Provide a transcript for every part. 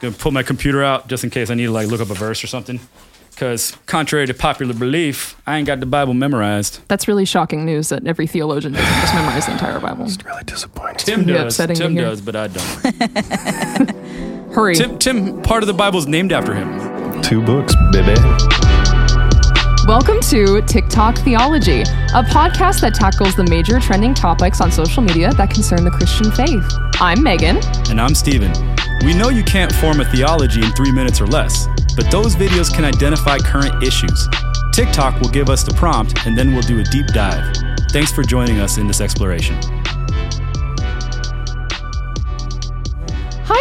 gonna pull my computer out just in case I need to like look up a verse or something. Because contrary to popular belief, I ain't got the Bible memorized. That's really shocking news that every theologian doesn't just memorize the entire Bible. It's really disappointing. Tim be does. upsetting to Tim hear. does, but I don't. Hurry. Tim, Tim, part of the Bible is named after him. Two books, baby. Welcome to TikTok Theology, a podcast that tackles the major trending topics on social media that concern the Christian faith. I'm Megan. And I'm Steven. We know you can't form a theology in three minutes or less, but those videos can identify current issues. TikTok will give us the prompt, and then we'll do a deep dive. Thanks for joining us in this exploration.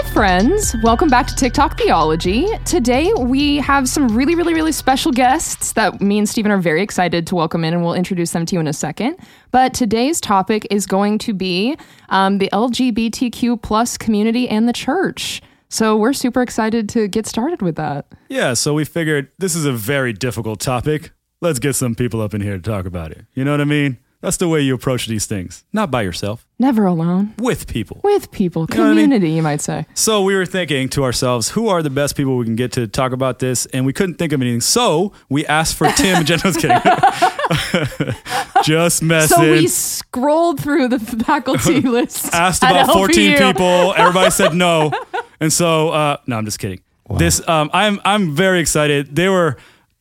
Friends. Welcome back to TikTok Theology. Today, we have some really, really, really special guests that me and Stephen are very excited to welcome in, and we'll introduce them to you in a second. But today's topic is going to be um, the LGBTQ plus community and the church. So we're super excited to get started with that. Yeah, so we figured this is a very difficult topic. Let's get some people up in here to talk about it. You know what I mean? That's the way you approach these things. Not by yourself, Never alone. with people. With people, know what I mean? community, you might say. So we were thinking to ourselves, who are the best people we can get to talk about this? And we couldn't think of anything. So we asked for Tim. Jen was kidding. Just messing. So we scrolled through the faculty list. asked about 14 LPU. people. Everybody said no. And so, uh, no, I'm just kidding. This, um, I'm, I'm very excited. They were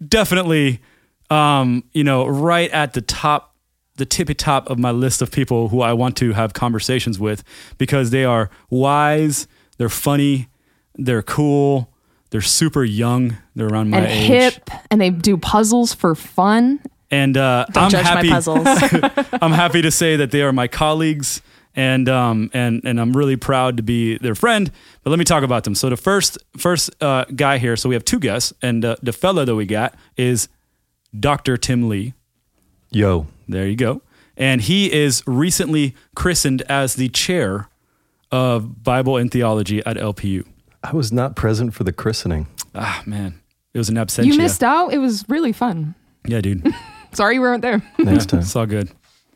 definitely, um, you know, right at the top, the tippy top of my list of people who I want to have conversations with because they are wise, they're funny, they're cool, they're super young, they're around my and age, hip, and they do puzzles for fun. and uh, Don't I'm judge happy. my puzzles. I'm happy to say that they are my colleagues, and um, and and I'm really proud to be their friend. But let me talk about them. So the first first uh, guy here. So we have two guests, and uh, the fella that we got is Dr. Tim Lee. Yo. There you go, and he is recently christened as the chair of Bible and theology at LPU. I was not present for the christening. Ah man, it was an absentia. You missed out. It was really fun. Yeah, dude. Sorry you weren't there. Next time. It's all good.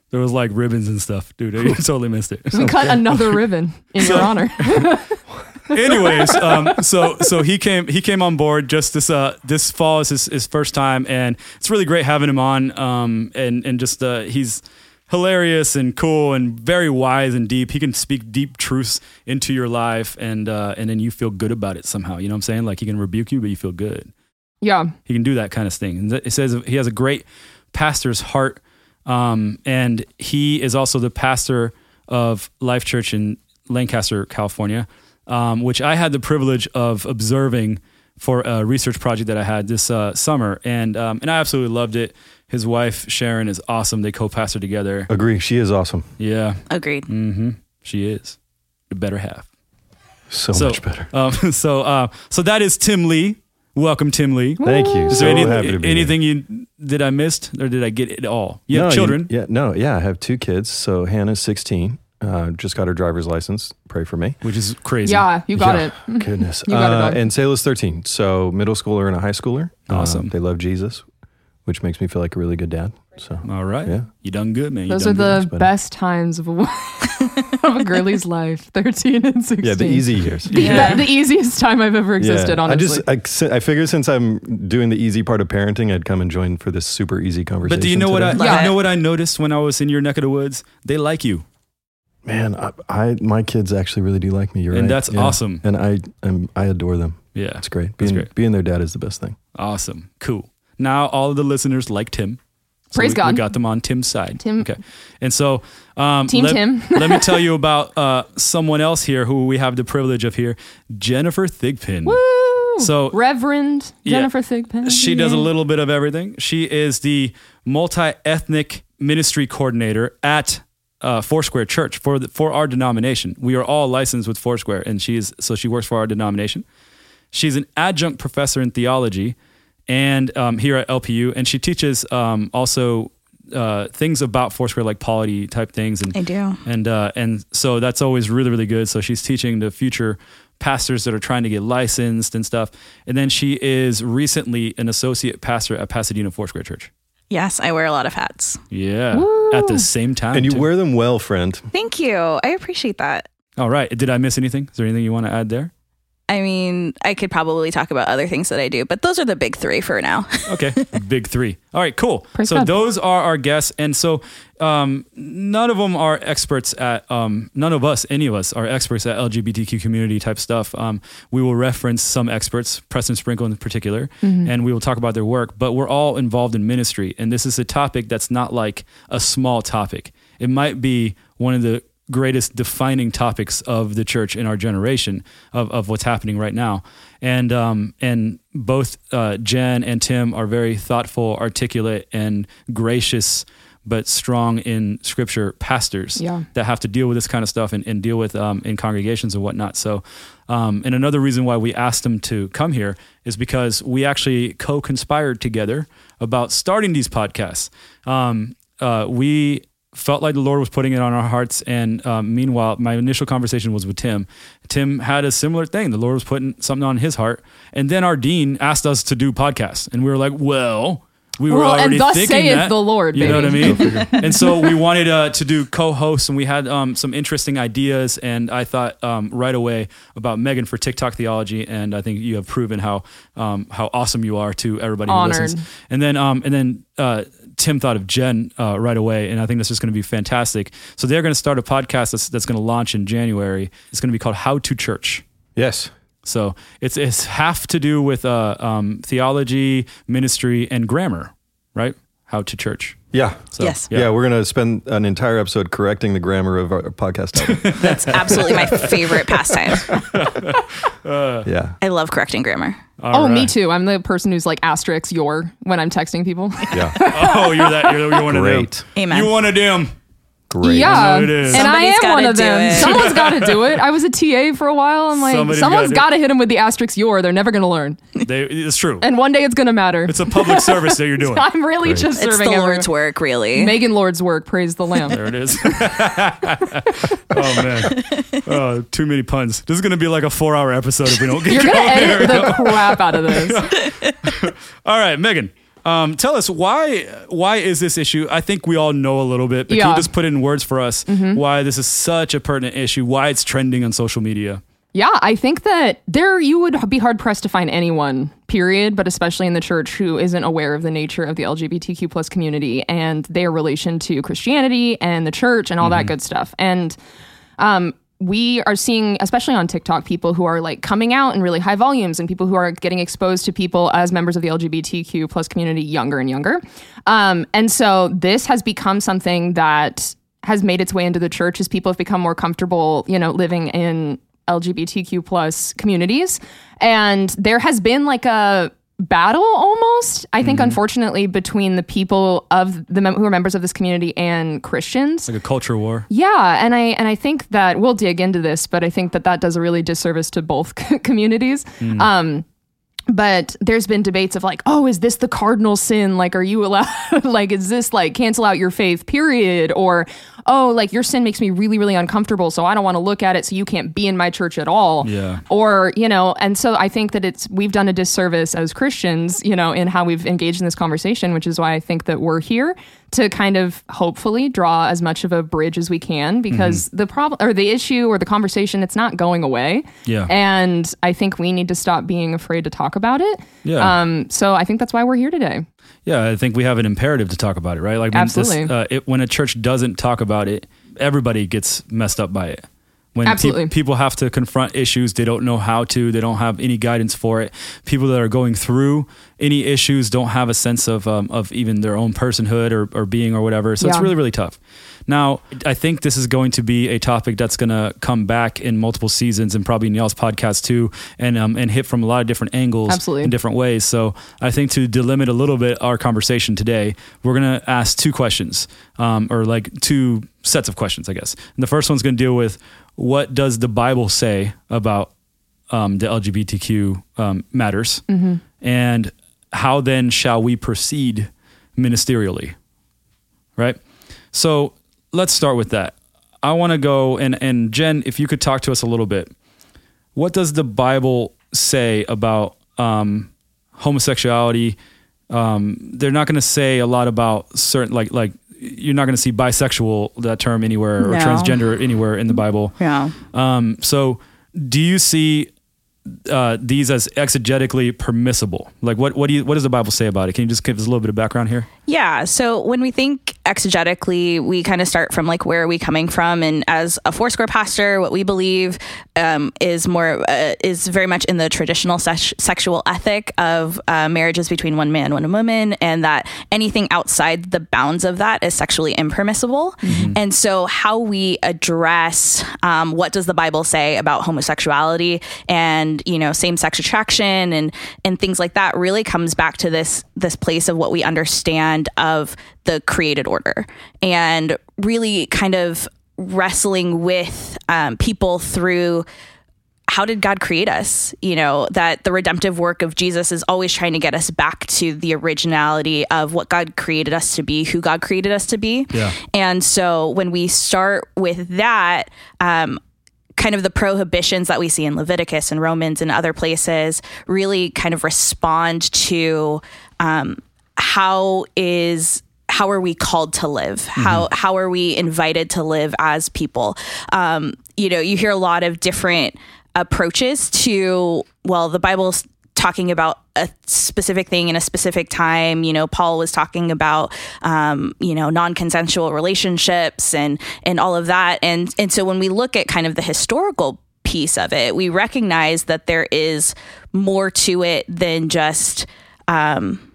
There was like ribbons and stuff, dude. I totally missed it. We cut another ribbon in your honor. anyways um, so so he came he came on board just this uh this fall is his, his first time and it's really great having him on um and and just uh he's hilarious and cool and very wise and deep. He can speak deep truths into your life and uh and then you feel good about it somehow. You know what i'm saying? Like he can rebuke you but you feel good. Yeah. he can do that kind of thing. And it says he has a great pastor's heart, um, and he is also the pastor of Life Church in Lancaster, California, um, which I had the privilege of observing for a research project that I had this uh, summer, and um, and I absolutely loved it. His wife Sharon is awesome. They co-pastor together. Agree. She is awesome. Yeah, Agreed. hmm she is the better half. So, So- much better. Um, so uh, so that is Tim Lee. Welcome, Tim Lee. Thank you. Is so there any, happy to be here. anything you did I missed or did I get it all? You have No, children, yeah, no, yeah. I have two kids. So Hannah's 16. Uh, just got her driver's license. Pray for me. which is crazy. Yeah, you got Yeah, it. Goodness. You got it, uh, dog. and Sayla's 13. So middle schooler and a high schooler. Uh, Awesome. they love Jesus, which makes me feel like a really good dad. So All right. Yeah. You done good, man. You Those are the buddy. best times of a, of a girl's life 13 and 16. yeah, the easy years. The, Yeah. the, the easiest time I've ever existed, I honestly. just I, I figured since I'm doing the easy part of parenting, I'd come and join for this super easy conversation. But do you know what I. Yeah. you know what I noticed when I was in your neck of the woods? They like you. Man, I, I my kids actually really do like me. You're And right. that's Yeah. awesome. And I am I adore them. Yeah. It's great. That's Being great. being their dad is the best thing. Awesome. Cool. Now all of the listeners like Tim. So Praise we, God. We got them on Tim's side. Tim- Okay. And so um, Team let, Tim. let me tell you about uh, someone else here who we have the privilege of here, Jennifer Thigpenn. Woo! So- Reverend Yeah. Jennifer Thigpenn. She does a little bit of everything. She is the multi-ethnic ministry coordinator at uh, Foursquare Church for the, for our denomination. We are all licensed with Foursquare, and she's so she works for our denomination. She's an adjunct professor in theology, and um, here at LPU, and she teaches um, also uh, things about Foursquare, like polity type things, and I do. and uh, and so that's always really really good. So she's teaching the future pastors that are trying to get licensed and stuff. And then she is recently an associate pastor at Pasadena Foursquare Church. Yes, I wear a lot of hats. Yeah, at the same time. And you too. wear them well, friend. Thank you. I appreciate that. All right. Did I miss anything? Is there anything you want to add there? I mean, I could probably talk about other things that I do, but those are the big three for now. Okay, big three. All right, cool. Praise so God. those are our guests, and so um, none of them are experts at. Um, none of us, any of us, are experts at LGBTQ community type stuff. Um, we will reference some experts, Preston Sprinkle in particular, and we will talk about their work. But we're all involved in ministry, and this is a topic that's not like a small topic. It might be one of the greatest defining topics of the church in our generation of, of what's happening right now. And um, and both uh, Jen and Tim are very thoughtful, articulate, and gracious, but strong in scripture pastors Yeah. that have to deal with this kind of stuff and, and deal with um, in congregations and whatnot. So, um, and another reason why we asked them to come here is because we actually co-conspired together about starting these podcasts. Um, uh, we felt like the Lord was putting it on our hearts, and um, meanwhile, my initial conversation was with Tim. Tim had a similar thing. The Lord was putting something on his heart, and then our dean asked us to do podcasts, and we were like, well. We were Well, and already thus thinking saith that. the Lord, You know what I mean? and so we wanted uh, to do co-hosts, and we had um, some interesting ideas. And I thought um, right away about Megan for TikTok theology, and I think you have proven how um, how awesome you are to everybody who listens. And then um, and then uh, Tim thought of Jen uh, right away, and I think that's just going to be fantastic. So they're going to start a podcast that's, that's going to launch in January. It's going to be called How to Church. Yes. So it's it's half to do with uh, um, theology, ministry, and grammar, right? How to church. Yeah. So, Yes. Yeah, we're going to spend an entire episode correcting the grammar of our podcast. That's absolutely my favorite pastime. yeah. I love correcting grammar. All oh, me too. I'm the person who's like asterisk your when I'm texting people. Yeah. Oh, you're that. You're, you're one of them. Great. Amen. You one of them. Great. Yeah, I it is. and I am one of them. it. Someone's got to do it. I was a TA for a while. I'm like, Somebody's someone's gotta got do to hit them with the asterisk your. They're never going to learn, They, it's true. and one day it's going to matter. It's a public service that you're doing. I'm really just It's serving the everyone. Lord's work, really. Megan Lord's work. Praise the Lamb. There it is. oh man. Oh, too many puns. This is gonna be like a four-hour episode if we don't get You're gonna going edit there. the crap out of this. All right, Megan. Um, tell us why why is this issue? I think we all know a little bit, but can Yeah. Mm-hmm. you just put it in words for us why this is such a pertinent issue, why it's trending on social media? Yeah, I think that there you would be hard pressed to find anyone, period, but especially in the church who isn't aware of the nature of the LGBTQ plus community and their relation to Christianity and the church and all that good stuff. And um, we are seeing, especially on TikTok, people who are like coming out in really high volumes and people who are getting exposed to people as members of the LGBTQ plus community younger and younger. Um, and so this has become something that has made its way into the church as people have become more comfortable, you know, living in LGBTQ plus communities. And there has been like a battle almost, I think, unfortunately, between the people of the mem- who are members of this community and Christians. Like a culture war. Yeah, and I and I think that we'll dig into this, but I think that that does a really disservice to both communities. Um, but there's been debates of like, oh, is this the cardinal sin? Like, are you allowed? like, is this like cancel out your faith? Period. Or oh, like your sin makes me really, really uncomfortable, so I don't want to look at it, so you can't be in my church at all. Yeah. Or you know, and so I think that it's we've done a disservice as Christians, you know, in how we've engaged in this conversation, which is why I think that we're here to kind of hopefully draw as much of a bridge as we can because Mm-hmm. the problem or the issue or the conversation it's not going away. Yeah. And I think we need to stop being afraid to talk about it. Yeah. Um so I think that's why we're here today. Yeah, I think we have an imperative to talk about it, right? Like when this- uh, it, when a church doesn't talk about it, everybody gets messed up by it. When Absolutely. people have to confront issues, they don't know how to, they don't have any guidance for it. People that are going through any issues don't have a sense of um, of even their own personhood or, or being or whatever. So it's really really tough. Now, I think this is going to be a topic that's going to come back in multiple seasons and probably in y'all's podcast too, and um, and hit from a lot of different angles Absolutely. in different ways. So I think to delimit a little bit our conversation today, we're going to ask two questions, um, or like two sets of questions, I guess. And the first one's going to deal with what does the Bible say about um, the LGBTQ um, matters, and how then shall we proceed ministerially, right? So let's start with that. I want to go and and Jen, if you could talk to us a little bit. What does the Bible say about um, homosexuality? Um, they're not going to say a lot about certain like like you're not going to see bisexual that term anywhere or No. transgender anywhere in the Bible. Yeah. Um, so, do you see uh, these as exegetically permissible? Like, what what do you what does the Bible say about it? Can you just give us a little bit of background here? Yeah. So when we think exegetically, we kind of start from like where are we coming from, and as a Foursquare pastor, what we believe um, is more uh, is very much in the traditional se- sexual ethic of uh, marriages between one man, one woman, and that anything outside the bounds of that is sexually impermissible. And so, how we address um, what does the Bible say about homosexuality and you know same sex attraction and and things like that really comes back to this this place of what we understand of the created order and really kind of wrestling with um, people through how did God create us? You know, that the redemptive work of Jesus is always trying to get us back to the originality of what God created us to be, who God created us to be. Yeah. And so when we start with that, um, kind of the prohibitions that we see in Leviticus and Romans and other places really kind of respond to um, how is how are we called to live? How how are we invited to live as people? Um, you know you hear a lot of different approaches to well the bible's talking about a specific thing in a specific time. You know paul was talking about um, you know non-consensual relationships and and all of that. And and so when we look at kind of the historical piece of it we recognize that there is more to it than just um,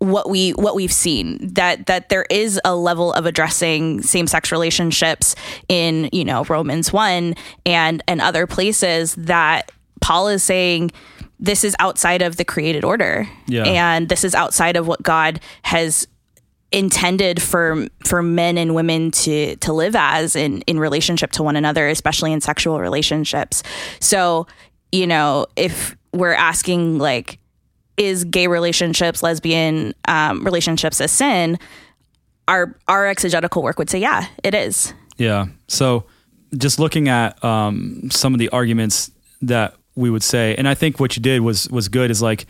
what we what we've seen that that there is a level of addressing same-sex relationships in you know Romans 1 and and other places that Paul is saying this is outside of the created order Yeah. and this is outside of what God has intended for for men and women to to live as in in relationship to one another especially in sexual relationships so you know if we're asking like is gay relationships lesbian um, relationships a sin our our exegetical work would say yeah it is Yeah. So just looking at um, some of the arguments that we would say, and I think what you did was was good. Is like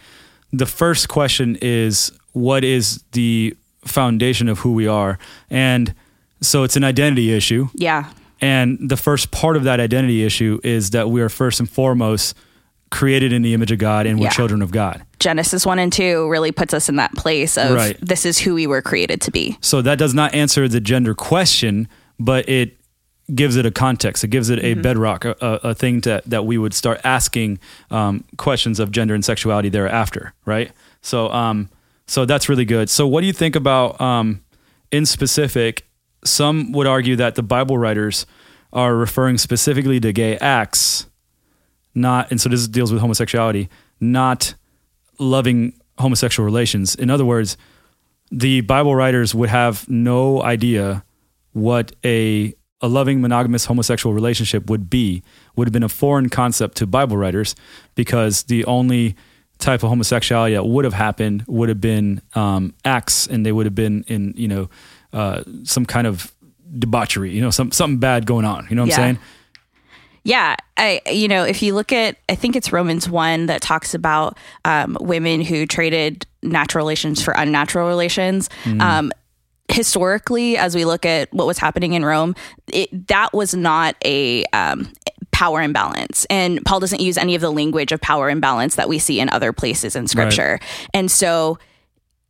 the first question is what is the foundation of who we are, and so it's an identity issue. yeah And the first part of that identity issue is that we are first and foremost created in the image of God and we're Yeah. children of God. genesis 1 and 2 really puts us in that place of Right. this is who we were created to be So that does not answer the gender question, but it gives it a context. It gives it a bedrock, a, a, a thing to, that we would start asking um, questions of gender and sexuality thereafter, right? So, um, so that's really good. So, what do you think about, um, in specific? Some would argue that the Bible writers are referring specifically to gay acts, not, and so this deals with homosexuality, not loving homosexual relations. In other words, the Bible writers would have no idea what a a loving monogamous homosexual relationship would be. Would have been a foreign concept to Bible writers because the only type of homosexuality that would have happened would have been um, acts, and they would have been in you know uh, some kind of debauchery, you know, some something bad going on. You know what Yeah. I'm saying? Yeah, I you know if you look at I think it's Romans one that talks about um, women who traded natural relations for unnatural relations. Um, historically, as we look at what was happening in Rome, it, that was not a um, power imbalance, and Paul doesn't use any of the language of power imbalance that we see in other places in Scripture, and so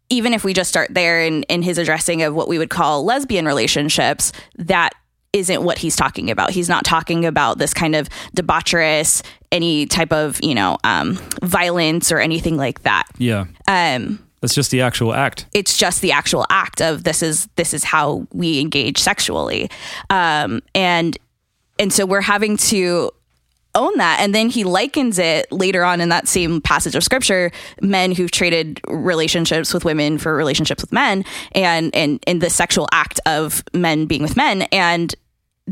even if we just start there in, in his addressing of what we would call lesbian relationships, that isn't what he's talking about. He's not talking about this kind of debaucherous, any type of, you know, um, violence or anything like that. Yeah, Um, that's just the actual act. it's just the actual act of this is this is how we engage sexually. Um, and and so we're having to own that. And then he likens it later on in that same passage of scripture men who've traded relationships with women for relationships with men and and in the sexual act of men being with men. And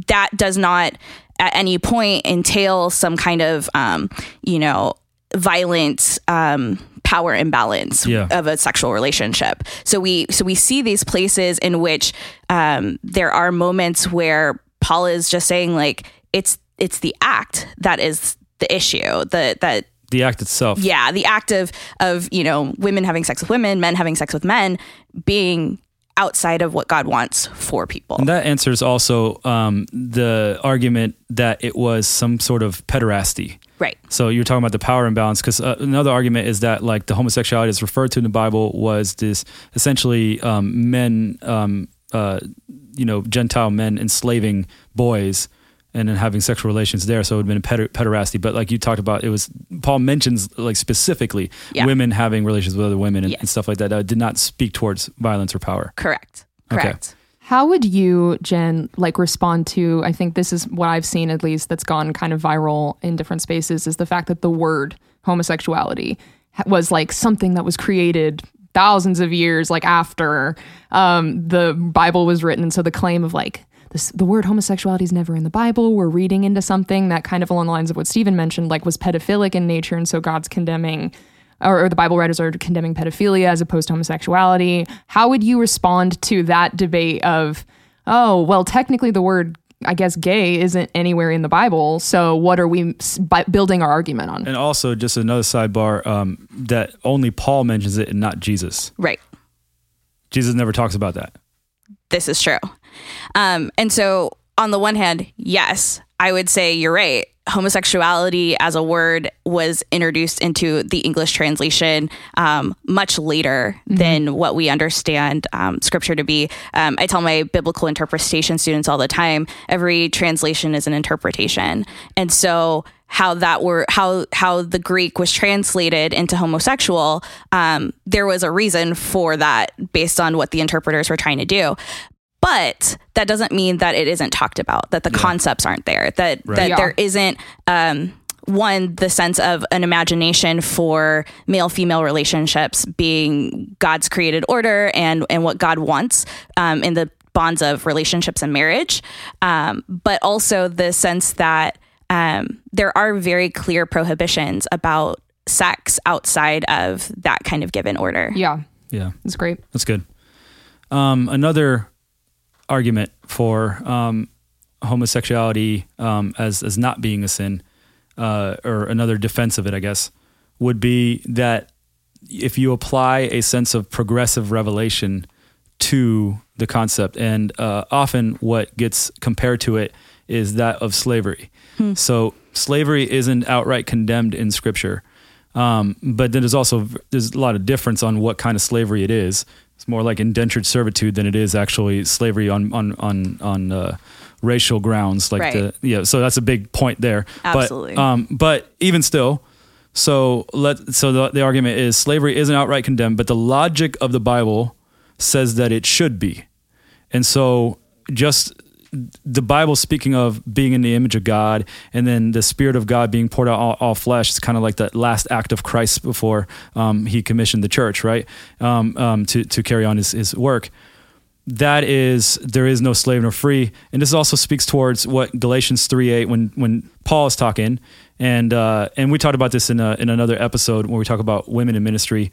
that does not at any point entail some kind of um, you know violent um, power imbalance Yeah. of a sexual relationship. So we so we see these places in which um, there are moments where paul is just saying like it's it's the act that is the issue the that The act itself. yeah the act of of you know women having sex with women men having sex with men being outside of what god wants for people And that answers also um, the argument that it was some sort of pederasty. Right. So you're talking about the power imbalance because uh, another argument is that like the homosexuality that's referred to in the Bible was this essentially um, men, um, uh, you know, Gentile men enslaving boys and then having sexual relations there. So it would have been peder- pederasty. But like you talked about, it was Paul mentions like specifically Yeah. women having relations with other women and, Yes. and stuff like that. Uh, did not speak towards violence or power. Correct. Okay. Correct. How would you, Jen, like respond to? I think this is what I've seen at least that's gone kind of viral in different spaces is the fact that the word homosexuality was like something that was created thousands of years like after um, the Bible was written. So the claim of like this, the word homosexuality is never in the Bible. We're reading into something that kind of along the lines of what Stephen mentioned, like was pedophilic in nature, and so God's condemning or, or the Bible writers are condemning pedophilia as opposed to homosexuality. How would you respond to that debate of, oh, well, technically the word, I guess, gay isn't anywhere in the Bible. So what are we by building our argument on? And also, just another sidebar um, that only Paul mentions it and not Jesus. Right. Jesus never talks about that. this is true. Um, and so, on the one hand, yes, I would say you're right. Homosexuality as a word was introduced into the English translation um, much later than what we understand um, scripture to be. Um, I tell my biblical interpretation students all the time every translation is an interpretation. And so, how that were how how the Greek was translated into homosexual, um, there was a reason for that based on what the interpreters were trying to do. But that doesn't mean that it isn't talked about, that the concepts aren't there, that that Yeah. there isn't um, one the sense of an imagination for male female relationships being God's created order and and what God wants um, in the bonds of relationships and marriage, um, but also the sense that um, there are very clear prohibitions about sex outside of that kind of given order. yeah, Yeah. it's great. That's good. Um, another argument for um, homosexuality um, as as not being a sin, uh, or another defense of it, I guess, would be that if you apply a sense of progressive revelation to the concept, and uh, often what gets compared to it is that of slavery. So slavery isn't outright condemned in Scripture, um, but then there's also there's a lot of difference on what kind of slavery it is. More like indentured servitude than it is actually slavery on on on on uh, racial grounds. Like Right. the yeah, so that's a big point there. Absolutely. But, um, but even still, so let so the, the argument is slavery isn't outright condemned, but the logic of the Bible says that it should be, and so just the Bible speaking of being in the image of God and then the Spirit of God being poured out all, all flesh is kind of like the last act of Christ before um, he commissioned the church, right? Um, um, to, to carry on his, his work. That is, there is no slave nor free. And this also speaks towards what Galatians 3 8, when, when Paul is talking. And, uh, and we talked about this in, a, in another episode when we talk about women in ministry.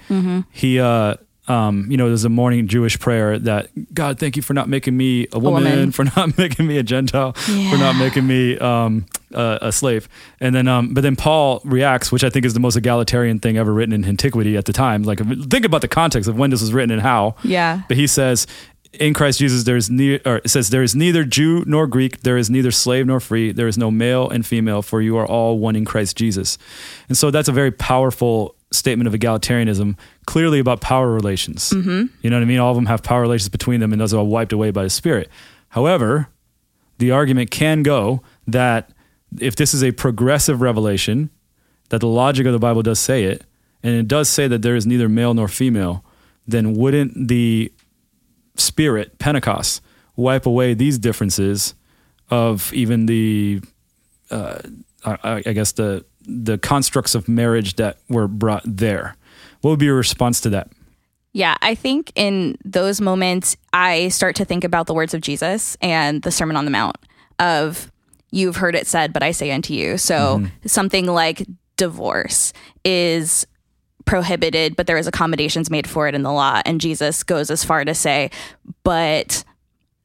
He, uh, um, you know, there's a morning Jewish prayer that God, thank you for not making me a woman, woman. for not making me a Gentile, for not making me um, a, a slave. And then, um, but then Paul reacts, which I think is the most egalitarian thing ever written in antiquity at the time. Like, think about the context of when this was written and how. Yeah. But he says, in Christ Jesus, there is ne- or it says, there is neither Jew nor Greek, there is neither slave nor free, there is no male and female, for you are all one in Christ Jesus. And so that's a very powerful statement of egalitarianism, clearly about power relations. Mm-hmm. You know what I mean? All of them have power relations between them, and those are all wiped away by the Spirit. However, the argument can go that if this is a progressive revelation, that the logic of the Bible does say it, and it does say that there is neither male nor female, then wouldn't the Spirit, Pentecost, wipe away these differences of even the, uh, I, I guess the the constructs of marriage that were brought there? What would be your response to that? Yeah, I think in those moments, I start to think about the words of Jesus and the Sermon on the Mount of, you've heard it said, but I say unto you. So mm-hmm. something like divorce is prohibited, but there is accommodations made for it in the law. And Jesus goes as far to say, but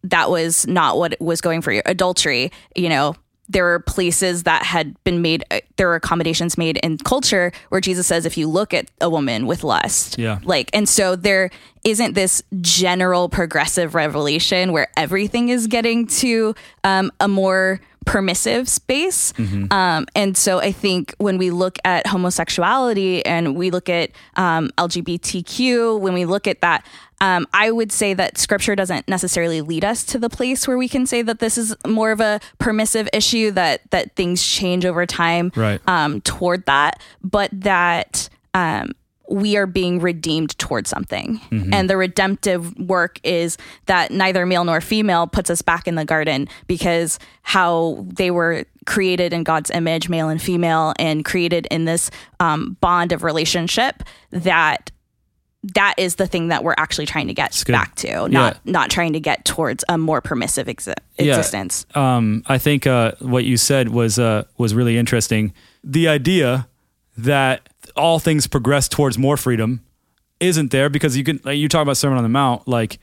that was not what was going for you. Adultery, you know, there were places that had been made, uh, there were accommodations made in culture where Jesus says, if you look at a woman with lust, Yeah. like, and so there isn't this general progressive revelation where everything is getting to um, a more permissive space. Um, and so I think when we look at homosexuality and we look at um, LGBTQ, when we look at that, um, I would say that scripture doesn't necessarily lead us to the place where we can say that this is more of a permissive issue that that things change over time Right. um, toward that, but that um, we are being redeemed toward something. And the redemptive work is that neither male nor female puts us back in the garden because how they were created in God's image, male and female, and created in this um, bond of relationship that that is the thing that we're actually trying to get back to, not not trying to get towards a more permissive exi- Yeah. existence. um, I think uh, what you said was uh, was really interesting. The idea that all things progress towards more freedom isn't there because you can. Like, you talk about Sermon on the Mount, like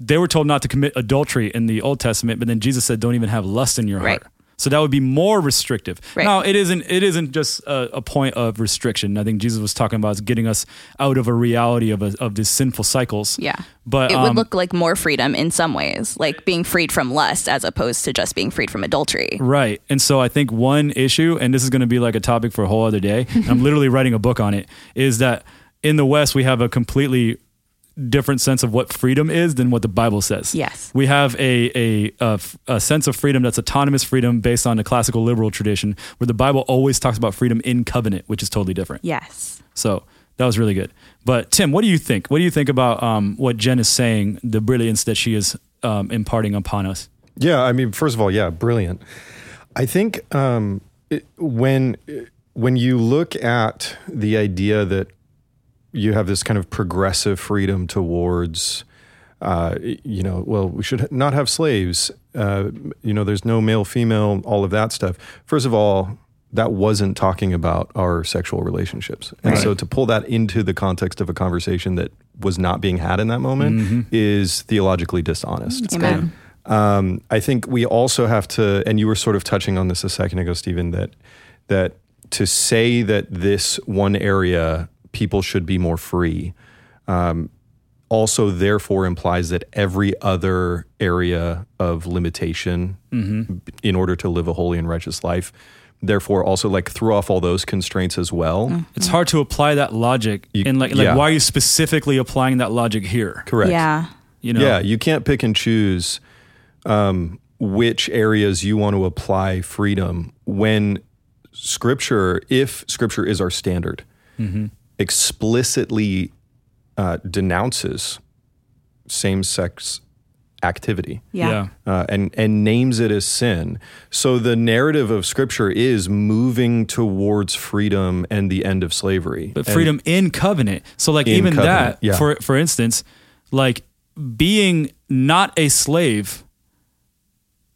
they were told not to commit adultery in the Old Testament, but then Jesus said, "Don't even have lust in your Right. heart." So that would be more restrictive. Right. Now it isn't. It isn't just a, a point of restriction. I think Jesus was talking about is getting us out of a reality of a, of these sinful cycles. Yeah. But it um, would look like more freedom in some ways, like being freed from lust as opposed to just being freed from adultery. Right. And so I think one issue, and this is going to be like a topic for a whole other day, I'm literally writing a book on it, is that in the West, we have a completely different sense of what freedom is than what the Bible says. Yes. We have a a a sense of freedom that's autonomous freedom based on the classical liberal tradition, where the Bible always talks about freedom in covenant, which is totally different. Yes. So that was really good. But Tim, what do you think? What do you think about um, what Jen is saying, the brilliance that she is um, imparting upon us? Yeah, I mean, first of all, yeah, brilliant. I think um, it, when when you look at the idea that you have this kind of progressive freedom towards, uh, you know, well, we should not have slaves. Uh, you know, there's no male, female, all of that stuff. First of all, that wasn't talking about our sexual relationships, and so to pull that into the context of a conversation that was not being had in that moment is theologically dishonest. Amen. Um, I think we also have to, and you were sort of touching on this a second ago, Stephen, that that to say that this one area people should be more free, um, also therefore implies that every other area of limitation in order to live a holy and righteous life, therefore also like throw off all those constraints as well. It's hard to apply that logic You- and like like yeah. why are you specifically applying that logic here? Correct. Yeah. You know, Yeah, you can't pick and choose um, which areas you want to apply freedom when Scripture, if Scripture is our standard, explicitly uh, denounces same-sex activity. Yeah. Uh, and and names it as sin. So the narrative of Scripture is moving towards freedom and the end of slavery. but And- freedom in covenant. So like even covenant, that yeah. for for instance, like being not a slave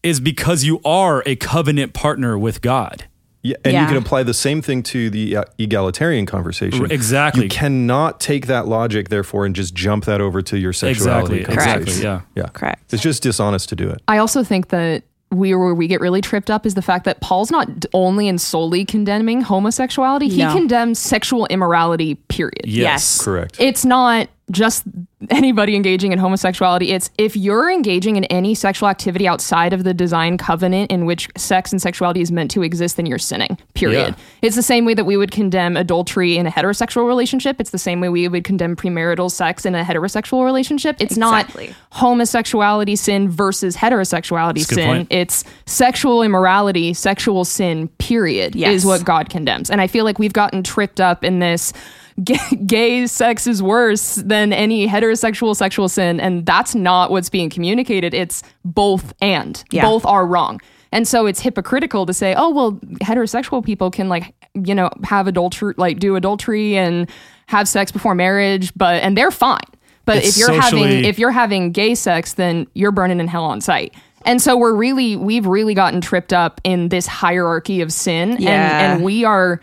is because you are a covenant partner with God. Yeah, and you can apply the same thing to the uh, egalitarian conversation. Exactly. You cannot take that logic, therefore, and just jump that over to your sexuality. Exactly. Correct. Exactly. Yeah. Yeah. Correct. It's just dishonest to do it. I also think that we where we get really tripped up is the fact that Paul's not only and solely condemning homosexuality; he condemns sexual immorality. Period. Yes. Correct. It's not just anybody engaging in homosexuality. It's if you're engaging in any sexual activity outside of the design covenant in which sex and sexuality is meant to exist, then you're sinning. Period. Yeah. It's the same way that we would condemn adultery in a heterosexual relationship. It's the same way we would condemn premarital sex in a heterosexual relationship. It's Exactly. not homosexuality sin versus heterosexuality That's sin. It's sexual immorality, sexual sin, period, Yes. is what God condemns. And I feel like we've gotten tripped up in this gay, sex is worse than any heterosexual sexual sin. And that's not what's being communicated. It's both and. Yeah. Both are wrong. And so it's hypocritical to say, oh, well, heterosexual people can like, you know, have adultery, like do adultery and have sex before marriage, but, and they're fine. But It's if you're having, if you're having gay sex, then you're burning in hell on sight. And so we're really, we've really gotten tripped up in this hierarchy of sin. Yeah. And, and we are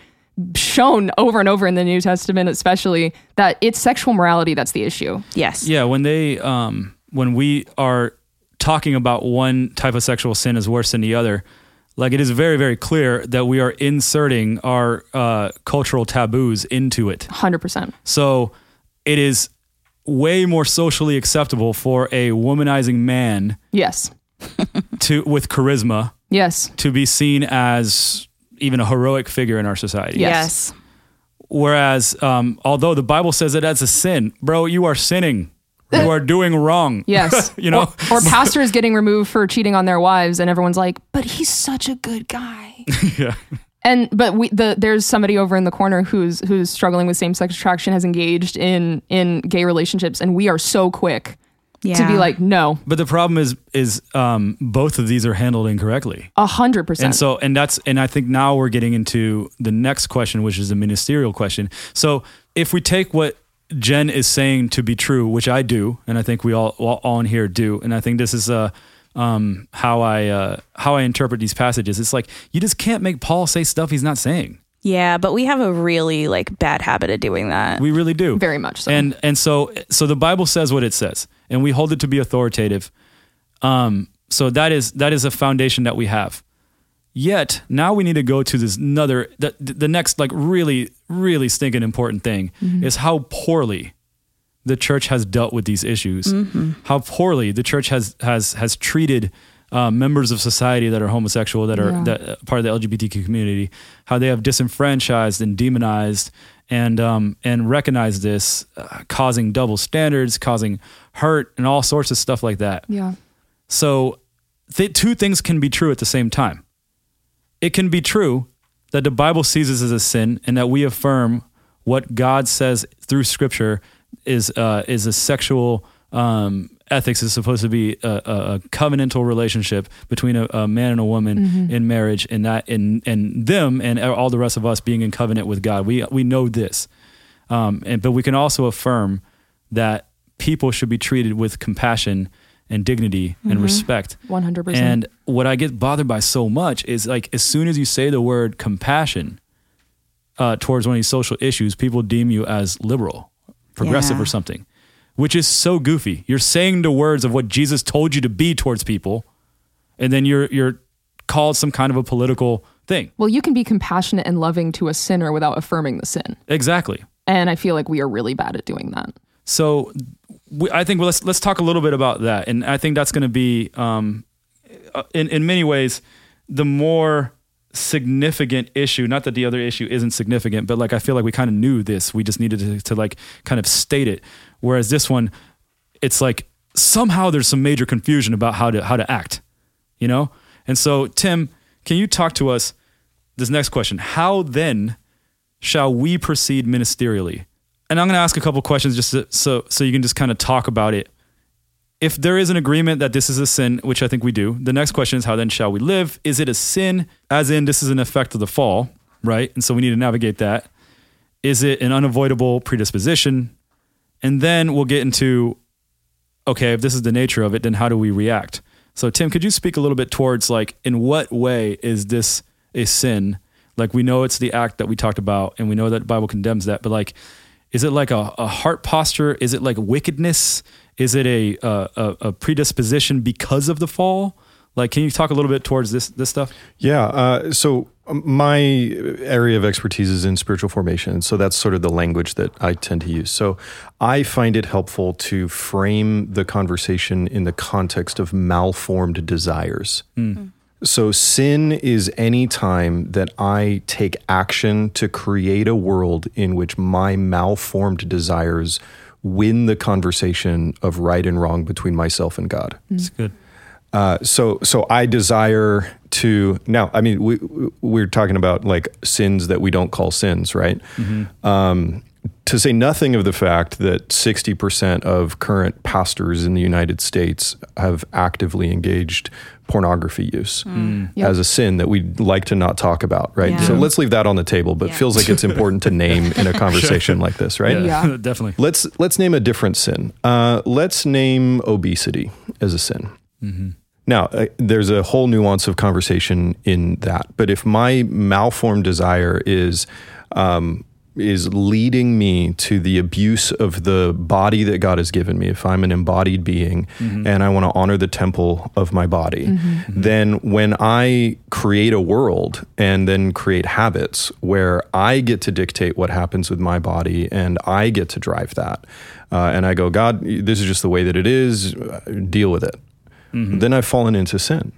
shown over and over in the New Testament, especially, that it's sexual morality that's the issue. Yes. Yeah, when they um when we are talking about one type of sexual sin is worse than the other, like it is very very clear that we are inserting our uh, cultural taboos into it. 100%. So it is way more socially acceptable for a womanizing man Yes. to with charisma Yes. to be seen as even a heroic figure in our society. Yes. Yes. Whereas, um, although the Bible says it as a sin, bro, you are sinning. You are doing wrong. Yes. you know? Or, or is getting removed for cheating on their wives, and everyone's like, but he's such a good guy. yeah. And but we the there's somebody over in the corner who's who's struggling with same sex attraction, has engaged in in gay relationships, and we are so quick to be like, no, But the problem is, is um, both of these are handled incorrectly. a hundred percent. And so, and that's, and I think now we're getting into the next question, which is a ministerial question. So, if we take what Jen is saying to be true, which I do, and I think we all all, all in here do, and I think this is uh, um, how I uh, how I interpret these passages. It's like you just can't make Paul say stuff he's not saying. Yeah, but we have a really like bad habit of doing that. We really do. very much so. And and so so the Bible says what it says, and we hold it to be authoritative. Um, so that is that is a foundation that we have. Yet now we need to go to this another the, the next like really really stinking important thing is how poorly the church has dealt with these issues. How poorly the church has has has treated uh, members of society that are homosexual, that are Yeah. that uh, part of the LGBTQ community, how they have disenfranchised and demonized and um, and recognized this, uh, causing double standards, causing hurt, and all sorts of stuff like that. yeah. So, th- two things can be true at the same time. It can be true that the Bible sees this as a sin, and that we affirm what God says through Scripture is uh, is a sexual um, ethics is supposed to be a, a, covenantal relationship between a, a man and a woman in marriage, and that and and them and all the rest of us being in covenant with God. We we know this, um, and but we can also affirm that people should be treated with compassion and dignity and respect. 100%. And what I get bothered by so much is like as soon as you say the word compassion uh, towards one of these social issues, people deem you as liberal, progressive, Yeah. or something, which is so goofy. You're saying the words of what Jesus told you to be towards people, and then you're you're called some kind of a political thing. Well, you can be compassionate and loving to a sinner without affirming the sin. Exactly. And I feel like we are really bad at doing that. So we, I think well, let's let's talk a little bit about that, and I think that's going to be um, uh, in in many ways the more significant issue. Not that the other issue isn't significant, but like I feel like we kind of knew this. We just needed to, to like kind of state it. Whereas this one, it's like somehow there's some major confusion about how to how to act, you know. And so Tim, can you talk to us? This next question: How then shall we proceed ministerially? And I'm going to ask a couple questions just to, so so you can just kind of talk about it. If there is an agreement that this is a sin, which I think we do, the next question is how then shall we live? Is it a sin, as in this is an effect of the fall, right? And so we need to navigate that. Is it an unavoidable predisposition? And then we'll get into okay, if this is the nature of it, then how do we react? So Tim, could you speak a little bit towards like in what way is this a sin? Like we know it's the act that we talked about and we know that the Bible condemns that, but like is it like a, a heart posture? Is it like wickedness? Is it a, a a predisposition because of the fall? Like, can you talk a little bit towards this this stuff? Yeah. Uh, so Um, my area of expertise is in spiritual formation. So that's sort of the language that I tend to use. So I find it helpful to frame the conversation in the context of malformed desires. Hmm. Hmm. So sin is any time that I take action to create a world in which my malformed desires win the conversation of right and wrong between myself and God. It's good. Uh, so so I desire to now. I mean, we we're talking about like sins that we don't call sins, right? Um, to say nothing of the fact that sixty percent of current pastors in the United States have actively engaged pornography use Yep. as a sin that we'd like to not talk about, right? Yeah. So let's leave that on the table. But Yeah. feels like it's important to name in a conversation like this, right? Yeah. definitely. Let's let's name a different sin. Uh, let's name obesity as a sin. Now, uh, there's a whole nuance of conversation in that. But if my malformed desire is um, is leading me to the abuse of the body that God has given me, if I'm an embodied being and I want to honor the temple of my body, then when I create a world and then create habits where I get to dictate what happens with my body and I get to drive that, uh, and I go, God, this is just the way that it is, uh, deal with it Mm-hmm. then I've fallen into sin.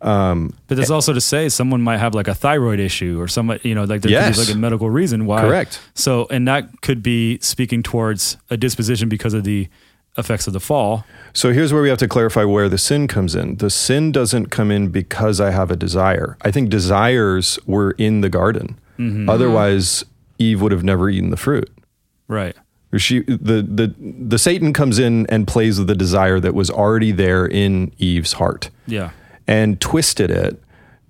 Um, but that's also to say someone might have like a thyroid issue or some, you know, like there could Yes. be like a medical reason why. Correct. So, and that could be speaking towards a disposition because of the effects of the fall. So here's where we have to clarify where the sin comes in. The sin doesn't come in because I have a desire. I think desires were in the garden. Mm-hmm. Otherwise, Eve would have never eaten the fruit. Right. She the the the Satan comes in and plays with the desire that was already there in Eve's heart Yeah. and twisted it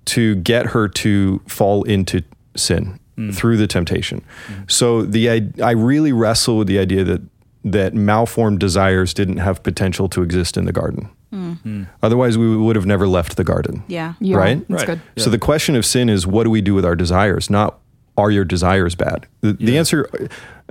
to get her to fall into sin mm. through the temptation. So the I, I really wrestle with the idea that that malformed desires didn't have potential to exist in the garden. Mm. Mm. Otherwise, we would have never left the garden. Yeah. Yeah, Right? That's Right. good. So the question of sin is what do we do with our desires? Not are your desires bad? The, the answer,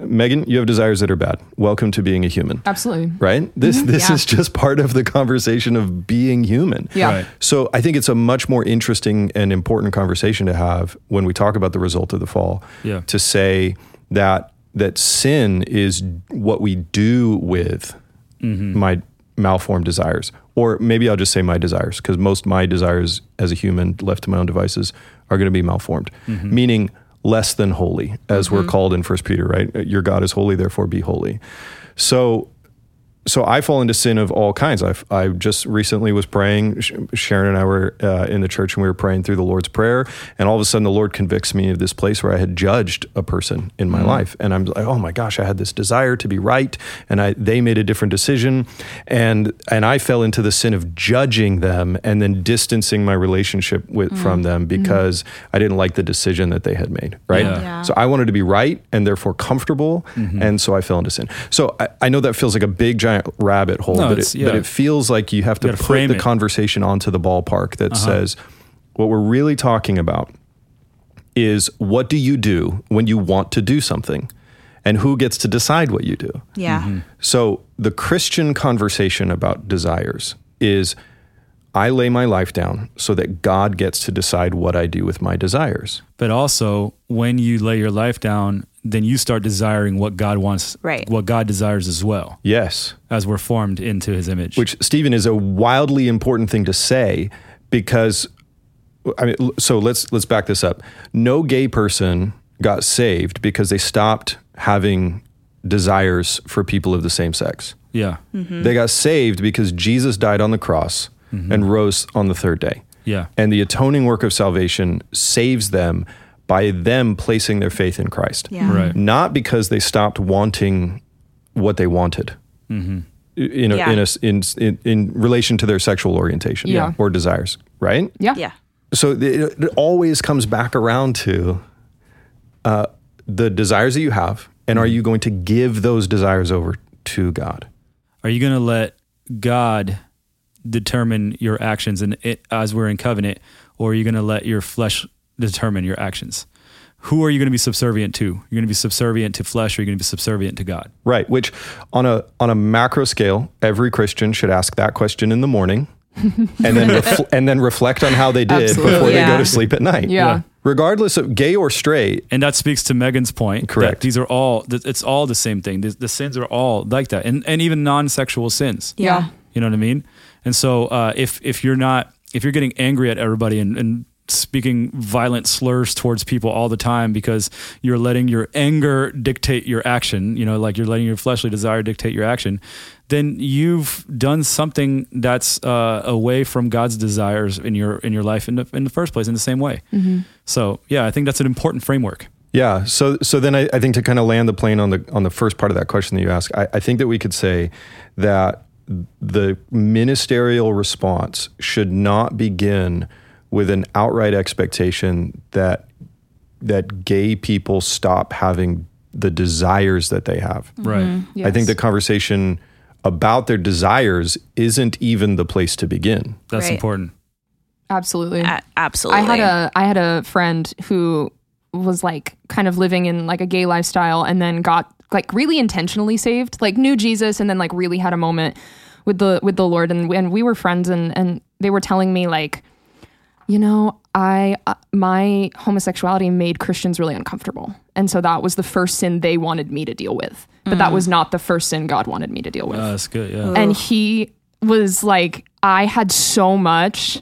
Megan, you have desires that are bad. Welcome to being a human. Absolutely. Right? This mm-hmm. this Yeah. is just part of the conversation of being human. Yeah. Right. So I think it's a much more interesting and important conversation to have when we talk about the result of the fall. Yeah. To say that that sin is what we do with mm-hmm. my malformed desires. Or maybe I'll just say my desires, because most my desires as a human left to my own devices are going to be malformed. Mm-hmm. Meaning less than holy, as we're mm-hmm. called in First Peter, right? Your God is holy, therefore be holy. So so I fall into sin of all kinds. I I just recently was praying. Sh- Sharon and I were uh, in the church and we were praying through the Lord's prayer, and all of a sudden the Lord convicts me of this place where I had judged a person in my life, and I'm like, oh my gosh, I had this desire to be right, and I they made a different decision, and and I fell into the sin of judging them and then distancing my relationship with from them because I didn't like the decision that they had made. Right. Yeah. Yeah. So I wanted to be right and therefore comfortable, Mm-hmm. and so I fell into sin. So I, I know that feels like a big giant rabbit hole, No, but, it, yeah. but it feels like you have to gotta put frame the it. Uh-huh. conversation onto the ballpark that says what we're really talking about is what do you do when you want to do something, and who gets to decide what you do. Yeah. Mm-hmm. So the Christian conversation about desires is I lay my life down so that God gets to decide what I do with my desires. But also, when you lay your life down, then you start desiring what God wants, Right. what God desires as well, Yes. as we're formed into his image. Which, Stephen, is a wildly important thing to say because, I mean, so let's let's back this up. No gay person got saved because they stopped having desires for people of the same sex. yeah. Mm-hmm. They got saved because Jesus died on the cross mm-hmm. and rose on the third day. Yeah. And the atoning work of salvation saves them by them placing their faith in Christ. Yeah. Right. Not because they stopped wanting what they wanted. In, a, Yeah. in, a s in, in, in relation to their sexual orientation Yeah. or desires, right? Yeah. Yeah. So it, it always comes back around to uh, the desires that you have, and are you going to give those desires over to God? Are you going to let God determine your actions and it, as we're in covenant, or are you going to let your flesh determine your actions? Who are you going to be subservient to? You're going to be subservient to flesh, or you're going to be subservient to God? Right. Which on a on a macro scale, every Christian should ask that question in the morning, and then refl- and then reflect on how they did Absolutely. before they go to sleep at night. Yeah. Yeah. Regardless of gay or straight. And that speaks to Megan's point. that Correct. these are all. It's all the same thing. The, the sins are all like that, and and even non-sexual sins. Yeah. You know what I mean? And so uh, if if you're not if you're getting angry at everybody and, and speaking violent slurs towards people all the time because you're letting your anger dictate your action, you know, like you're letting your fleshly desire dictate your action, then you've done something that's uh, away from God's desires in your in your life in the in the first place in the same way. So yeah, I think that's an important framework. Yeah. So so then I, I think to kind of land the plane on the on the first part of that question that you asked, I, I think that we could say that the ministerial response should not begin with an outright expectation that that gay people stop having the desires that they have. Right. Mm-hmm. I think the conversation about their desires isn't even the place to begin. That's Right. important. Absolutely. A- absolutely. I had a I had a friend who was like kind of living in like a gay lifestyle and then got like really intentionally saved, like knew Jesus and then like really had a moment with the with the Lord and and we were friends and and they were telling me like you know, I uh, my homosexuality made Christians really uncomfortable. And so that was the first sin they wanted me to deal with. But that was not the first sin God wanted me to deal with Uh, that's good. Yeah. and he was like i had so much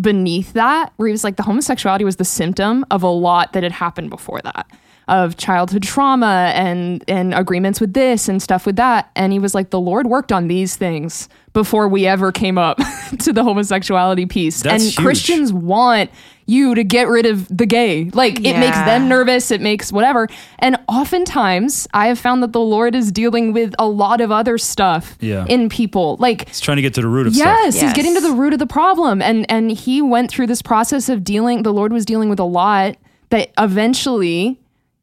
beneath that where he was like the homosexuality was the symptom of a lot that had happened before that of childhood trauma and and agreements with this and stuff with that and he was like the lord worked on these things before we ever came up to the homosexuality piece That's and huge. christians want you to get rid of the gay like it makes them nervous it makes whatever and oftentimes i have found that the lord is dealing with a lot of other stuff Yeah. in people like he's trying to get to the root of Yes, stuff. he's getting to the root of the problem, and and he went through this process of dealing. The Lord was dealing with a lot that eventually.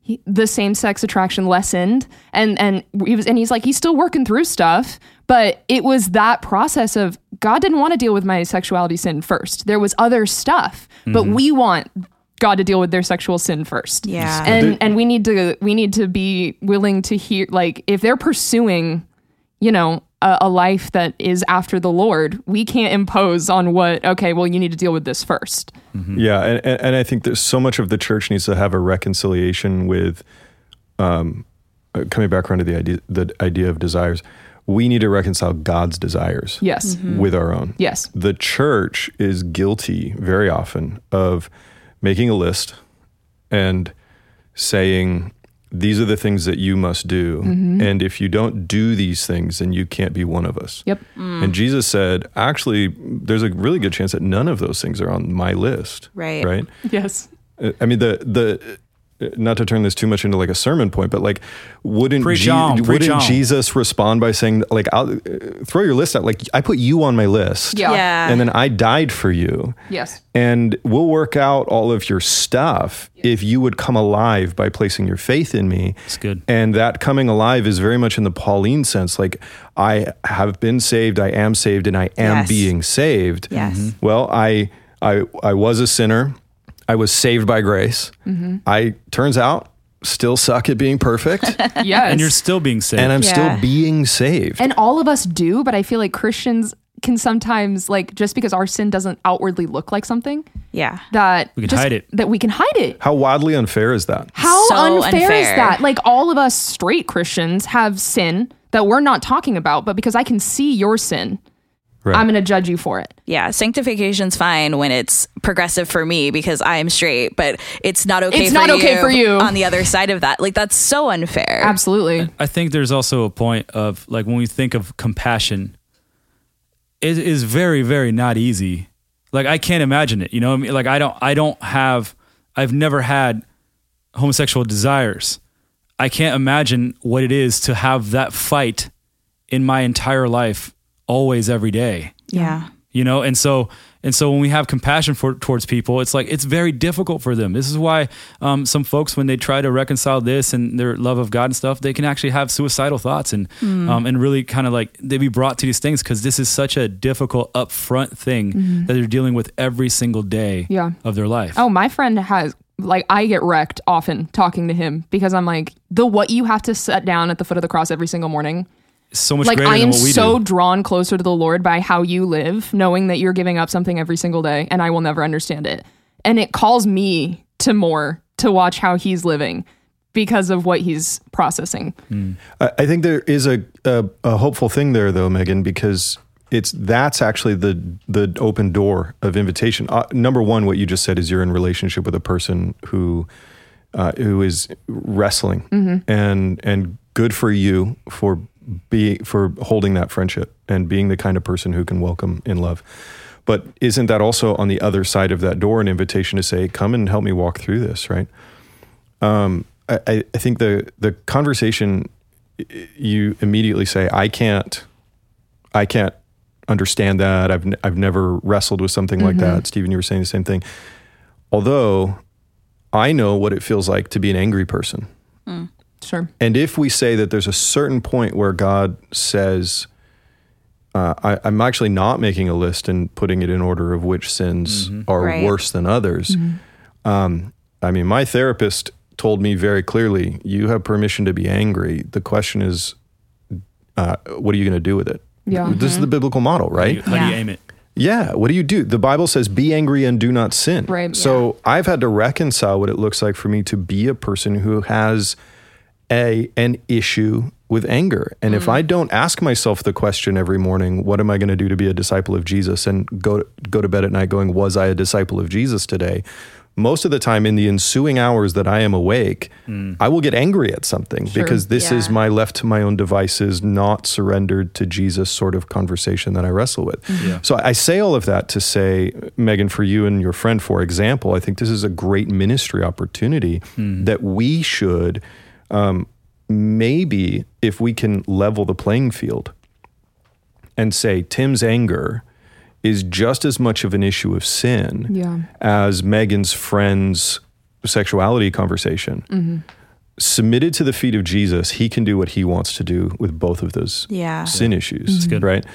He, the same sex attraction lessened and and he was and he's like he's still working through stuff but it was that process of god didn't want to deal with my sexuality sin first. There was other stuff but mm-hmm. we want god to deal with their sexual sin first. Yeah. and and we need to we need to be willing to hear like if they're pursuing you know a, a life that is after the lord we can't impose on what okay well you need to deal with this first. Yeah, and, and and I think there's so much of the church needs to have a reconciliation with, um, uh, coming back around to the idea the idea of desires. We need to reconcile God's desires yes. With our own. yes. The church is guilty very often of making a list and saying these are the things that you must do, mm-hmm. and if you don't do these things, then you can't be one of us. yep mm. And Jesus said, actually, there's a really good chance that none of those things are on my list. Right. Right. yes I mean, the the not to turn this too much into like a sermon point, but like, wouldn't Je- on, wouldn't. Jesus respond by saying, like, I'll uh, throw your list out. Like, I put you on my list, Yeah. Yeah. and then I died for you, yes and we'll work out all of your stuff if you would come alive by placing your faith in me. It's good. And that coming alive is very much in the Pauline sense. Like, I have been saved, I am saved, and I am Yes. being saved. Yes. Mhm. Well, I, I, I was a sinner. I was saved by grace. Mm-hmm. I, turns out, still suck at being perfect. yes And you're still being saved. and I'm Yeah. still being saved. and all of us do but i feel like christians can sometimes like just because our sin doesn't outwardly look like something Yeah. that We can just- hide it. that we can hide it How wildly unfair is that? How So unfair, is that? Like all of us straight Christians have sin that we're not talking about, but because I can see your sin, Right. I'm going to judge you for it. Yeah, sanctification's fine when it's progressive for me because I am straight, but it's not okay. It's for not you okay for you. on the other side of that. Like that's so unfair. Absolutely. I think there's also a point of like when we think of compassion, it is very, very not easy. Like I can't imagine it. You know, what I mean, like I don't, I don't have, I've never had homosexual desires. I can't imagine what it is to have that fight in my entire life, always, every day Yeah. you know and so and so when we have compassion for towards people it's like it's very difficult for them this is why um, some folks when they try to reconcile this and their love of god and stuff they can actually have suicidal thoughts and um, and really kind of like they be brought to these things because this is such a difficult upfront thing that they're dealing with every single day Yeah. of their life Oh, my friend has like I get wrecked often talking to him because I'm like the what you have to set down at the foot of the cross every single morning. It's so much Like greater I than am what we so do drawn closer to the Lord by how you live, knowing that you're giving up something every single day and I will never understand it. And it calls me to more to watch how he's living because of what he's processing. I I think there is a, a, a hopeful thing there, though, Megan, because it's that's actually the the open door of invitation. Uh, number one, what you just said is you're in relationship with a person who uh, who is wrestling, and and good for you for be for holding that friendship and being the kind of person who can welcome in love. But isn't that also on the other side of that door an invitation to say, "Come and help me walk through this"? Right. Um, I, I think the the conversation you immediately say, "I can't, I can't understand that. I've n- I've never wrestled with something like that." Stephen, you were saying the same thing. Although I know what it feels like to be an angry person, Sure. and if we say that there's a certain point where God says, uh, I, I'm actually not making a list and putting it in order of which sins are Right. worse than others. Um, I mean, my therapist told me very clearly, you have permission to be angry. The question is, uh, what are you going to do with it? Yeah. This is the biblical model, how, do right? you, how do you aim it Yeah. What do you do? The Bible says, be angry and do not sin. Right. So I've had to reconcile what it looks like for me to be a person who has a an issue with anger. And if mm. I don't ask myself the question every morning, what am I going to do to be a disciple of Jesus and go go to bed at night going, was I a disciple of Jesus today? Most of the time in the ensuing hours that I am awake, mm. I will get angry at something because this is my left to my own devices, not surrendered to Jesus sort of conversation that I wrestle with. Mm-hmm. Yeah. So I say all of that to say, Megan, for you and your friend, for example, I think this is a great ministry opportunity mm. that we should um, maybe, if we can level the playing field and say Tim's anger is just as much of an issue of sin Yeah. as Megan's friend's sexuality conversation. Submitted to the feet of Jesus, he can do what he wants to do with both of those Yeah. sin issues, good. right?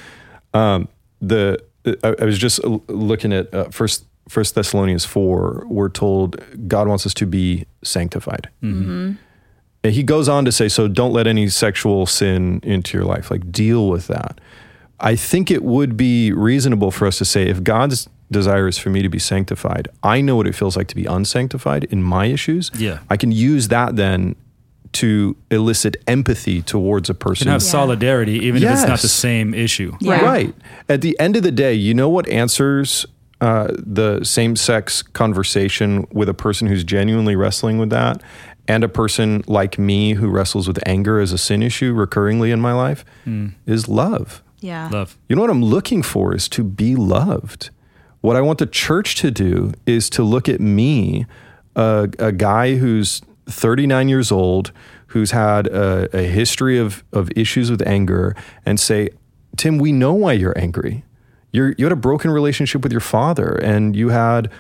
Um, the I, I was just looking at uh, first First Thessalonians four. We're told God wants us to be sanctified. And he goes on to say, so don't let any sexual sin into your life. Like deal with that. I think it would be reasonable for us to say, if God's desire is for me to be sanctified, I know what it feels like to be unsanctified in my issues. Yeah. I can use that then to elicit empathy towards a person. can have solidarity even if it's not the same issue. Yeah. Right. At the end of the day, you know what answers uh, the same sex conversation with a person who's genuinely wrestling with that and a person like me who wrestles with anger as a sin issue recurringly in my life hmm. is love. Yeah. Love. You know what I'm looking for is to be loved. What I want the church to do is to look at me, a, a guy who's 39 years old, who's had a, a history of, of issues with anger, and say, Tim, we know why you're angry. You're, you had a broken relationship with your father, and you had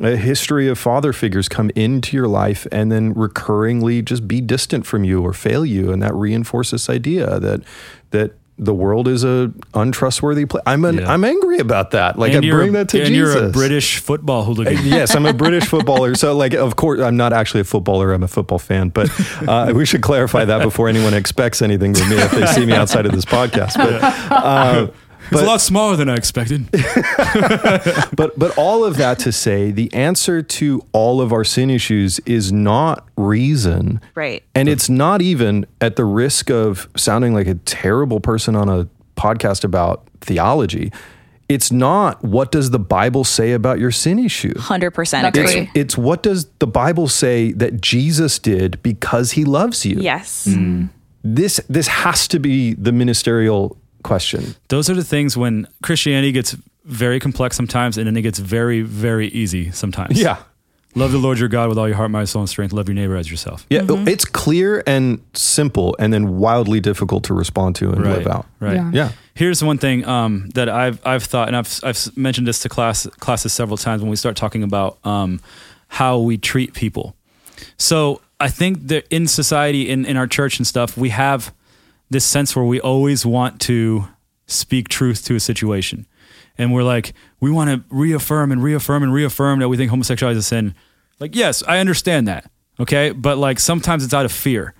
a history of father figures come into your life and then recurringly just be distant from you or fail you, and that reinforces this idea that that the world is a untrustworthy place. I'm an, Yeah. I'm angry about that. Like and I bring a, that to and Jesus. you're a British football hooligan. yes, I'm a British footballer. So, like, of course, I'm not actually a footballer. I'm a football fan. But uh, we should clarify that before anyone expects anything with me if they see me outside of this podcast. But, uh, it's a lot smaller than I expected. but, but all of that to say, the answer to all of our sin issues is not reason. Right. And it's not even at the risk of sounding like a terrible person on a podcast about theology. It's not what does the Bible say about your sin issue? 100% agree. right. It's what does the Bible say that Jesus did because he loves you? Yes. Mm. This this has to be the ministerial question. Those are the things when Christianity gets very complex sometimes and then it gets very, very easy sometimes. Yeah. Love the Lord your God with all your heart, mind, soul, and strength. Love your neighbor as yourself. Yeah, it's clear and simple and then wildly difficult to respond to and live out. Right. Yeah. Yeah. Here's one thing um, that I've I've thought, and I've I've mentioned this to class classes several times when we start talking about um, how we treat people. So I think that in society, in in our church and stuff, we have this sense where we always want to speak truth to a situation, and we're like, we want to reaffirm and reaffirm and reaffirm that we think homosexuality is a sin. Like, yes, I understand that, okay, but like sometimes it's out of fear,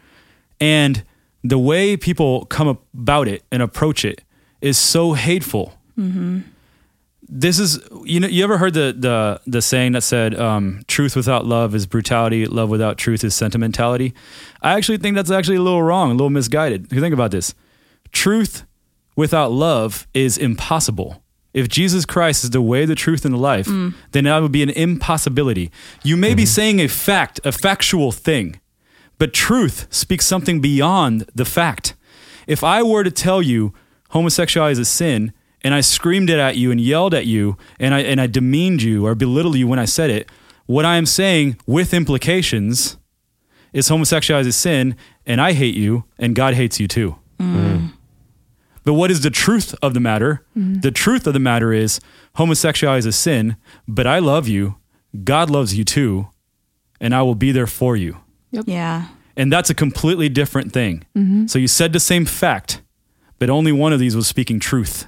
and the way people come about it and approach it is so hateful. Mm-hmm. This is you know you ever heard the the the saying that said um, truth without love is brutality, love without truth is sentimentality. I actually think that's actually a little wrong, a little misguided. If you think about this, truth without love is impossible. If Jesus Christ is the way, the truth, and the life, then that would be an impossibility. You may be saying a fact, a factual thing, but truth speaks something beyond the fact. If I were to tell you homosexuality is a sin, and I screamed it at you and yelled at you, and I and I demeaned you or belittled you when I said it, what I am saying with implications is homosexuality is sin, and I hate you, and God hates you too. Mm. But what is the truth of the matter? Mm. The truth of the matter is homosexuality is a sin, but I love you. God loves you too, and I will be there for you. Yep. Yeah. And that's a completely different thing. Mm-hmm. So you said the same fact, but only one of these was speaking truth.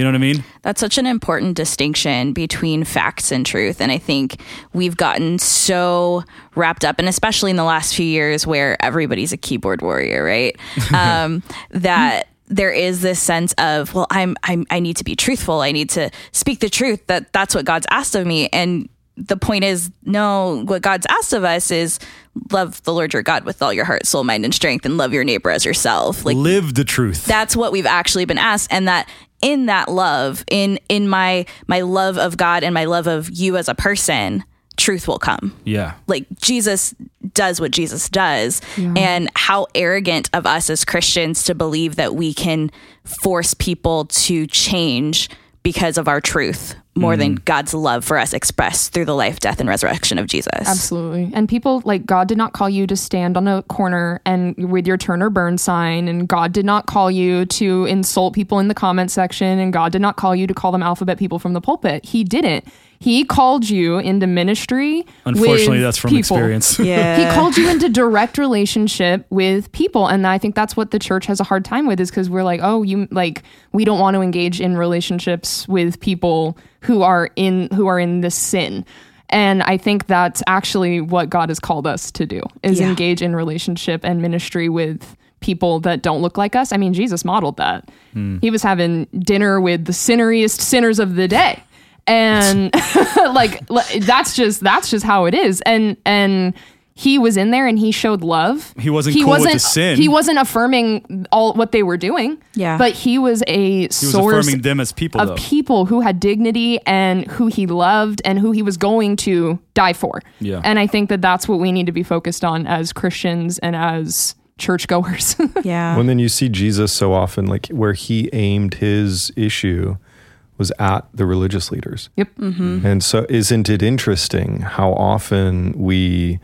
You know what I mean? That's such an important distinction between facts and truth. And I think we've gotten so wrapped up, and especially in the last few years where everybody's a keyboard warrior, right? Um, that there is this sense of, well, I'm, I'm, I need to be truthful. I need to speak the truth that that's what God's asked of me. And the point is, no, what God's asked of us is love the Lord your God with all your heart, soul, mind, and strength, and love your neighbor as yourself. Like Live the truth. that's what we've actually been asked and that in that love in in my my love of god and my love of you as a person truth will come. Yeah. like jesus does what jesus does. And how arrogant of us as christians to believe that we can force people to change because of our truth more than mm. god's love for us expressed through the life death and resurrection of jesus Absolutely. And people like God did not call you to stand on a corner and with your turn or burn sign and God did not call you to insult people in the comment section and God did not call you to call them alphabet people from the pulpit. He didn't. He called you into ministry. Unfortunately, with that's from people. experience. yeah He called you into direct relationship with people. And I think that's what the church has a hard time with is because we're like, oh, you like we don't want to engage in relationships with people who are in who are in this sin. And I think that's actually what God has called us to do is Yeah. engage in relationship and ministry with people that don't look like us. I mean, Jesus modeled that. Hmm. He was having dinner with the sinneriest sinners of the day. And like that's just that's just how it is. And and he was in there and he showed love. He wasn't cool with the sin. He wasn't affirming all what they were doing. Yeah. But he was a He was source affirming them as people, of though. people who had dignity and who he loved and who he was going to die for. Yeah. And I think that that's what we need to be focused on as Christians and as churchgoers. yeah When then you see Jesus so often, like where he aimed his issue was at the religious leaders. yep. Mm-hmm. And so, isn't it interesting how often we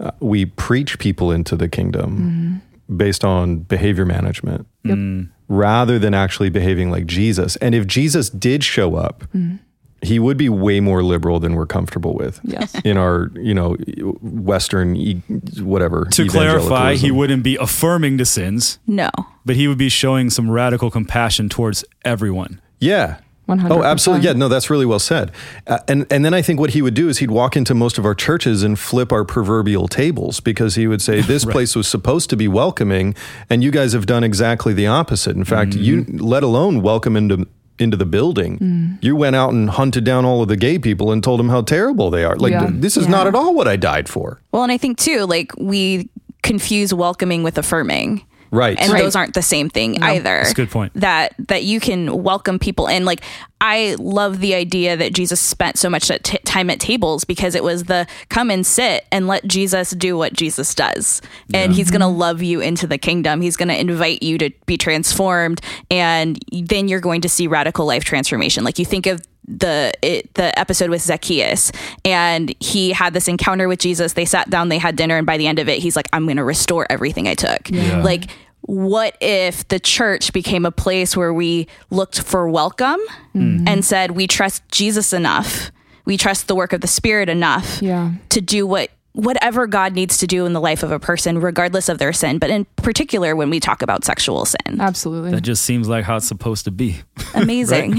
uh, we preach people into the kingdom mm-hmm. based on behavior management mm. rather than actually behaving like Jesus? And if Jesus did show up, mm. he would be way more liberal than we're comfortable with. Yes. In our, you know, Western, e- whatever. to clarify, he wouldn't be affirming the sins, no but he would be showing some radical compassion towards everyone. Yeah. 100%. Oh, absolutely. Yeah, no, that's really well said. Uh, and and then I think what he would do is he'd walk into most of our churches and flip our proverbial tables because he would say this place was supposed to be welcoming and you guys have done exactly the opposite. In fact, you let alone welcome into into the building. You went out and hunted down all of the gay people and told them how terrible they are. Like Yeah. th- this is not at all what I died for. well and i think too like we confuse welcoming with affirming Right. and Right. those aren't the same thing either. That's a good point. That that you can welcome people in. Like I love the idea that Jesus spent so much t- time at tables because it was the come and sit and let Jesus do what Jesus does, and He's gonna mm-hmm. love you into the kingdom. He's gonna invite you to be transformed, and then you're going to see radical life transformation. Like you think of the it, the episode with Zacchaeus. And he had this encounter with Jesus. They sat down they had dinner and by the end of it he's like I'm going to restore everything I took. Yeah. like what if the church became a place where we looked for welcome mm-hmm. and said we trust Jesus enough. We trust the work of the spirit enough Yeah. to do what whatever God needs to do in the life of a person regardless of their sin but in particular when we talk about sexual sin Absolutely. That just seems like how it's supposed to be. amazing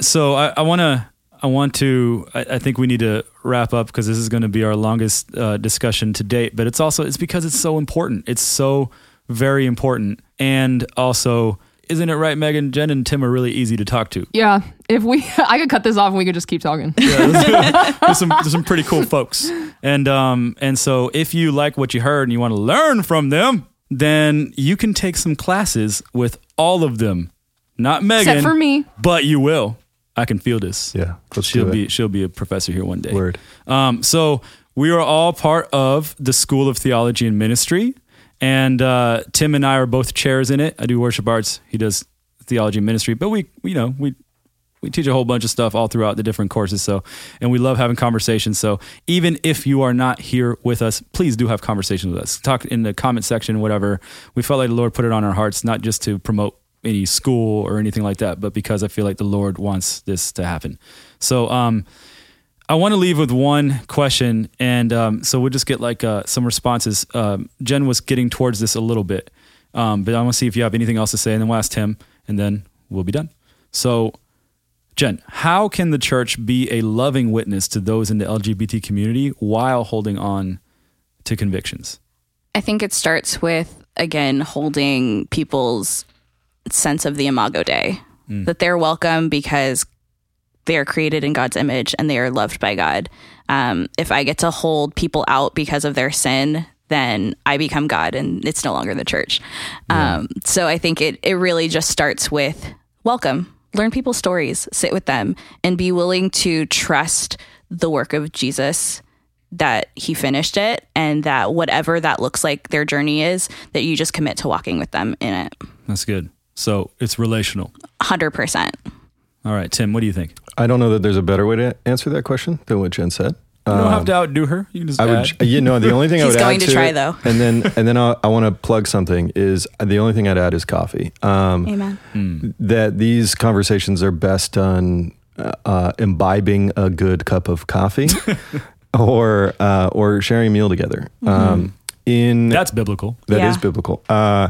So I, I want to, I want to, I, I think we need to wrap up because this is going to be our longest uh, discussion to date. But it's also, it's because it's so important. It's so very important, and also, isn't it right, Megan? Jen and Tim are really easy to talk to. yeah. If we, I could cut this off and we could just keep talking. there's some there's some pretty cool folks. And um and so if you like what you heard and you want to learn from them, then you can take some classes with all of them. Not Megan, Except for me. but you will. I can feel this. Yeah, let's she'll do it. be she'll be a professor here one day. Word. Um, so we are all part of the School of Theology and Ministry, and uh, Tim and I are both chairs in it. I do worship arts. He does theology ministry, but we, you know, we we teach a whole bunch of stuff all throughout the different courses. So, and we love having conversations. So, even if you are not here with us, please do have conversations with us. Talk in the comment section, whatever. We felt like the Lord put it on our hearts, not just to promote any school or anything like that, but because I feel like the Lord wants this to happen. So, um, I want to leave with one question, and um, so we'll just get like uh, some responses. Um, Jen was getting towards this a little bit, um, but I want to see if you have anything else to say, and then we'll ask Tim, and then we'll be done. So, Jen, how can the church be a loving witness to those in the LGBT community while holding on to convictions? I think it starts with again holding people's sense of the imago Dei that they're welcome because they are created in God's image and they are loved by God. Um, if I get to hold people out because of their sin, then I become God and it's no longer the church. Um, so I think it, it really just starts with welcome, learn people's stories, sit with them, and be willing to trust the work of Jesus that he finished it and that whatever that looks like their journey is, that you just commit to walking with them in it. That's good. So it's relational. 100%. All right, Tim, what do you think? I don't know that there's a better way to answer that question than what Jen said. You don't have to outdo her. You can just I add. would, you know, the only thing I He's would going add to to try, it- though. and then and then I, I want to plug something. Is the only thing I'd add is coffee. Um, Amen. that these conversations are best done uh, uh, imbibing a good cup of coffee, or uh, or sharing a meal together. Um, in That's biblical. that is Yeah. biblical. Uh,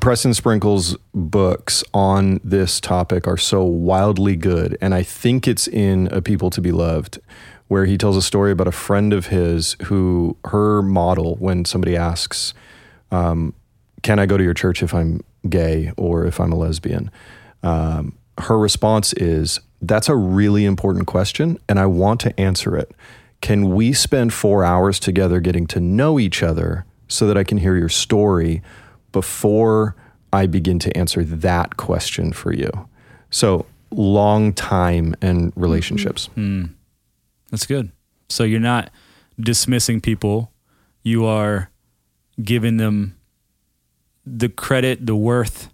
Preston Sprinkle's books on this topic are so wildly good, and I think it's in A People to Be Loved, where he tells a story about a friend of his who her model when somebody asks, um, "Can I go to your church if I'm gay or if I'm a lesbian?" Um, her response is, "That's a really important question, and I want to answer it. Can we spend four hours together getting to know each other so that I can hear your story before I begin to answer that question for you?" So long time and relationships. Mm-hmm. Hmm. That's good. So you're not dismissing people. You are giving them the credit, the worth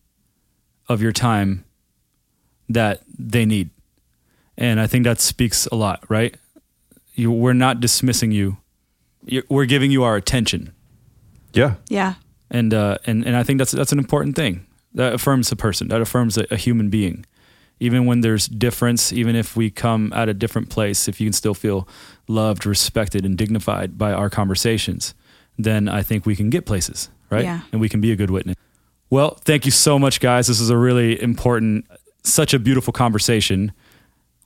of your time that they need. And I think that speaks a lot, right? You, we're not dismissing you. you we're giving you our attention. Yeah. Yeah. And, uh, and, and I think that's, that's an important thing. That affirms a person, that affirms a, a human being. Even when there's difference, even if we come at a different place, if you can still feel loved, respected, and dignified by our conversations, then I think we can get places, right? Yeah. And we can be a good witness. Well, thank you so much, guys. This is a really important, such a beautiful conversation.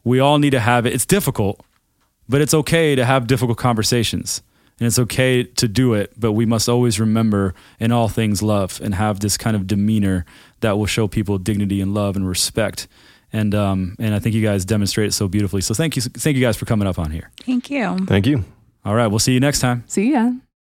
We all need to have it. It's difficult, but it's okay to have difficult conversations. And it's okay to do it, but we must always remember in all things love and have this kind of demeanor that will show people dignity and love and respect. And um, and I think you guys demonstrate it so beautifully. So thank you, thank you guys for coming up on here. Thank you. Thank you. All right, we'll see you next time. See ya.